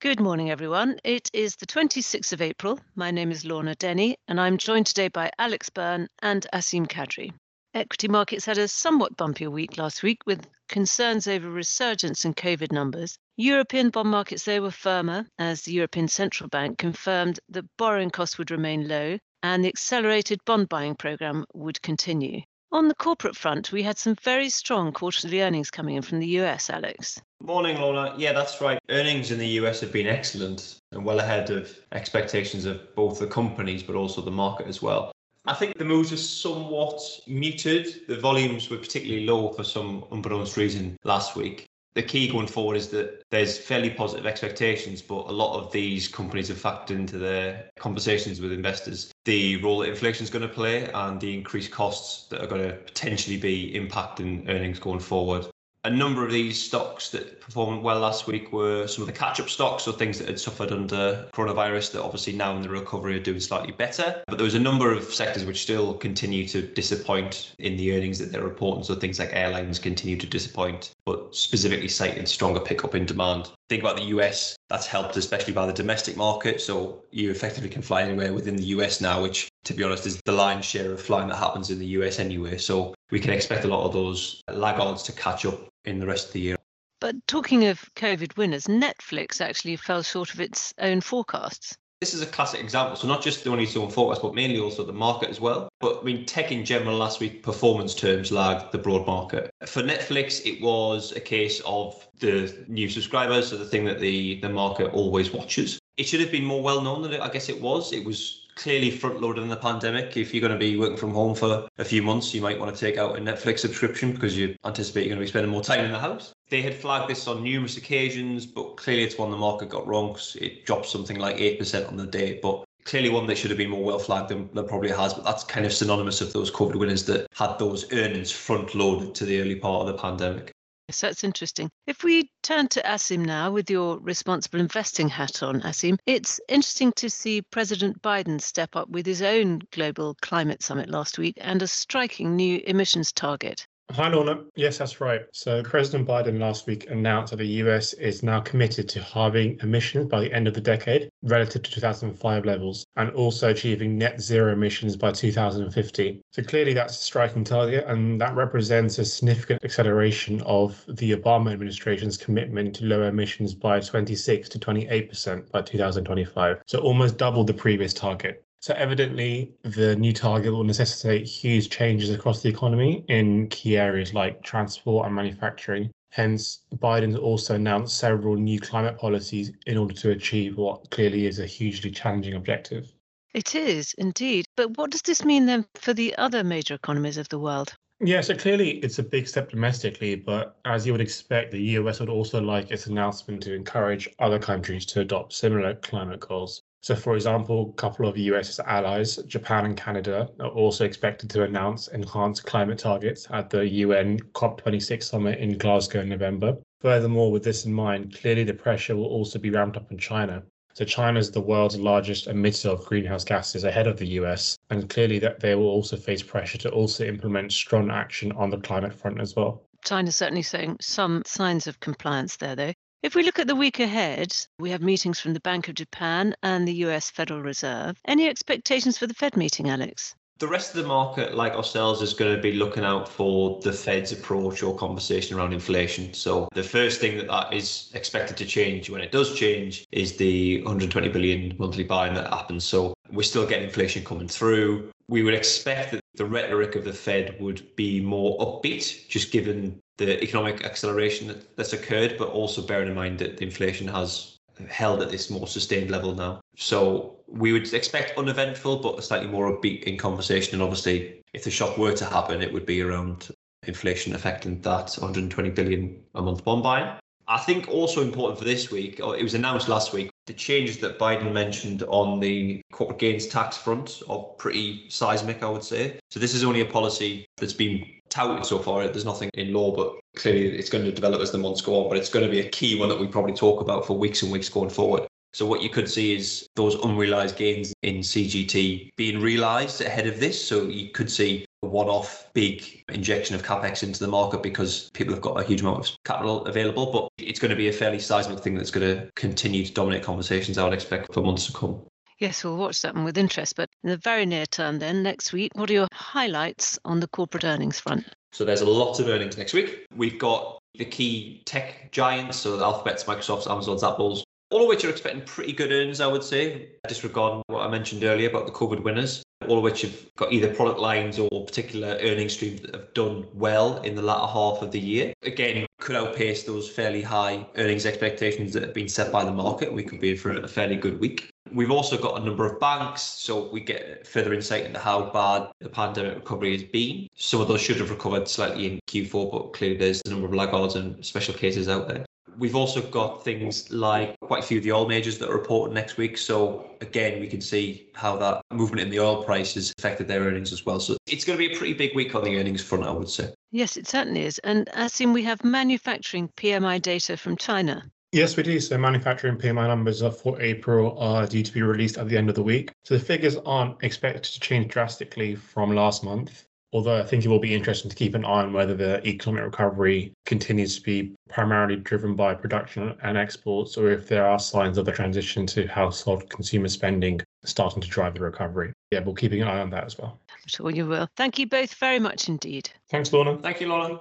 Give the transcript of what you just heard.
Good morning, everyone. It is the 26th of April. My name is Lorna Denny, and I'm joined today by Alex Byrne and Asim Kadri. Equity markets had a somewhat bumpier week last week with concerns over resurgence in COVID numbers. European bond markets, though, were firmer as the European Central Bank confirmed that borrowing costs would remain low and the accelerated bond buying programme would continue. On the corporate front, we had some very strong quarterly earnings coming in from the US, Alex. Morning, Lorna. Yeah, that's right. Earnings in the US have been excellent and well ahead of expectations of both the companies but also the market as well. I think the moves are somewhat muted. The volumes were particularly low for some unbeknownst reason last week the key going forward is that there's fairly positive expectations, but a lot of these companies have factored into their conversations with investors the role that inflation is going to play and the increased costs that are going to potentially be impacting earnings going forward a number of these stocks that performed well last week were some of the catch-up stocks, so things that had suffered under coronavirus that obviously now in the recovery are doing slightly better. But there was a number of sectors which still continue to disappoint in the earnings that they're reporting. So things like airlines continue to disappoint, but specifically citing stronger pickup in demand. Think about the US, that's helped especially by the domestic market. So you effectively can fly anywhere within the US now, which to be honest, is the lion's share of flying that happens in the US anyway. So we can expect a lot of those laggards to catch up in the rest of the year. But talking of COVID winners, Netflix actually fell short of its own forecasts. This is a classic example. So not just the only own forecast, but mainly also the market as well. But I mean, tech in general last week, performance terms lagged the broad market. For Netflix, it was a case of the new subscribers, so the thing that the the market always watches. It should have been more well known than it, I guess it was. It was clearly front loaded in the pandemic. If you're going to be working from home for a few months, you might want to take out a Netflix subscription because you anticipate you're going to be spending more time in the house. They had flagged this on numerous occasions, but clearly it's one the market got wrong. because It dropped something like 8% on the day. But clearly one that should have been more well flagged than, than probably has. But that's kind of synonymous of those COVID winners that had those earnings front loaded to the early part of the pandemic. So that's interesting. If we turn to Asim now with your responsible investing hat on, Asim, it's interesting to see President Biden step up with his own global climate summit last week and a striking new emissions target. Hi, Lorna. Yes, that's right. So, President Biden last week announced that the US is now committed to halving emissions by the end of the decade relative to 2005 levels and also achieving net zero emissions by 2050. So, clearly, that's a striking target, and that represents a significant acceleration of the Obama administration's commitment to lower emissions by 26 to 28% by 2025. So, almost double the previous target. So evidently, the new target will necessitate huge changes across the economy in key areas like transport and manufacturing. Hence, Biden's also announced several new climate policies in order to achieve what clearly is a hugely challenging objective. It is indeed. But what does this mean then for the other major economies of the world? Yeah, so clearly it's a big step domestically, but as you would expect, the US would also like its announcement to encourage other countries to adopt similar climate goals. So, for example, a couple of US allies, Japan and Canada, are also expected to announce enhanced climate targets at the UN COP26 summit in Glasgow in November. Furthermore, with this in mind, clearly the pressure will also be ramped up in China. So, China is the world's largest emitter of greenhouse gases ahead of the US, and clearly that they will also face pressure to also implement strong action on the climate front as well. China's certainly showing some signs of compliance there, though. If we look at the week ahead, we have meetings from the Bank of Japan and the US Federal Reserve. Any expectations for the Fed meeting, Alex? The rest of the market, like ourselves, is going to be looking out for the Fed's approach or conversation around inflation. So the first thing that that is expected to change when it does change is the 120 billion monthly buying that happens. So we're still getting inflation coming through. We would expect that the rhetoric of the Fed would be more upbeat, just given the economic acceleration that, that's occurred, but also bearing in mind that the inflation has held at this more sustained level now. So we would expect uneventful, but slightly more upbeat in conversation. And obviously, if the shock were to happen, it would be around inflation affecting that 120 billion a month bond buying. I think also important for this week, or it was announced last week, the changes that Biden mentioned on the corporate gains tax front are pretty seismic, I would say. So this is only a policy that's been touted so far. There's nothing in law, but clearly it's going to develop as the months go on. But it's going to be a key one that we probably talk about for weeks and weeks going forward. So what you could see is those unrealized gains in CGT being realized ahead of this. So you could see one-off big injection of capex into the market because people have got a huge amount of capital available. But it's going to be a fairly seismic thing that's going to continue to dominate conversations. I would expect for months to come. Yes, we'll watch that one with interest. But in the very near term, then next week, what are your highlights on the corporate earnings front? So there's a lot of earnings next week. We've got the key tech giants, so the Alphabets, Microsofts, Amazon's, Apple's, all of which are expecting pretty good earnings, I would say, disregarding what I mentioned earlier about the COVID winners, all of which have got either product lines or particular earnings streams that have done well in the latter half of the year. Again, could outpace those fairly high earnings expectations that have been set by the market. We could be in for a fairly good week. We've also got a number of banks, so we get further insight into how bad the pandemic recovery has been. Some of those should have recovered slightly in Q4, but clearly there's a number of laggards and special cases out there. We've also got things like quite a few of the oil majors that are reporting next week. So again, we can see how that movement in the oil price has affected their earnings as well. So it's going to be a pretty big week on the earnings front, I would say. Yes, it certainly is. And Asim, we have manufacturing PMI data from China. Yes, we do. So manufacturing PMI numbers for April are due to be released at the end of the week. So the figures aren't expected to change drastically from last month although I think it will be interesting to keep an eye on whether the economic recovery continues to be primarily driven by production and exports, or if there are signs of the transition to household consumer spending starting to drive the recovery. Yeah, we're keeping an eye on that as well. I'm sure you will. Thank you both very much indeed. Thanks, Lorna. Thank you, Lorna.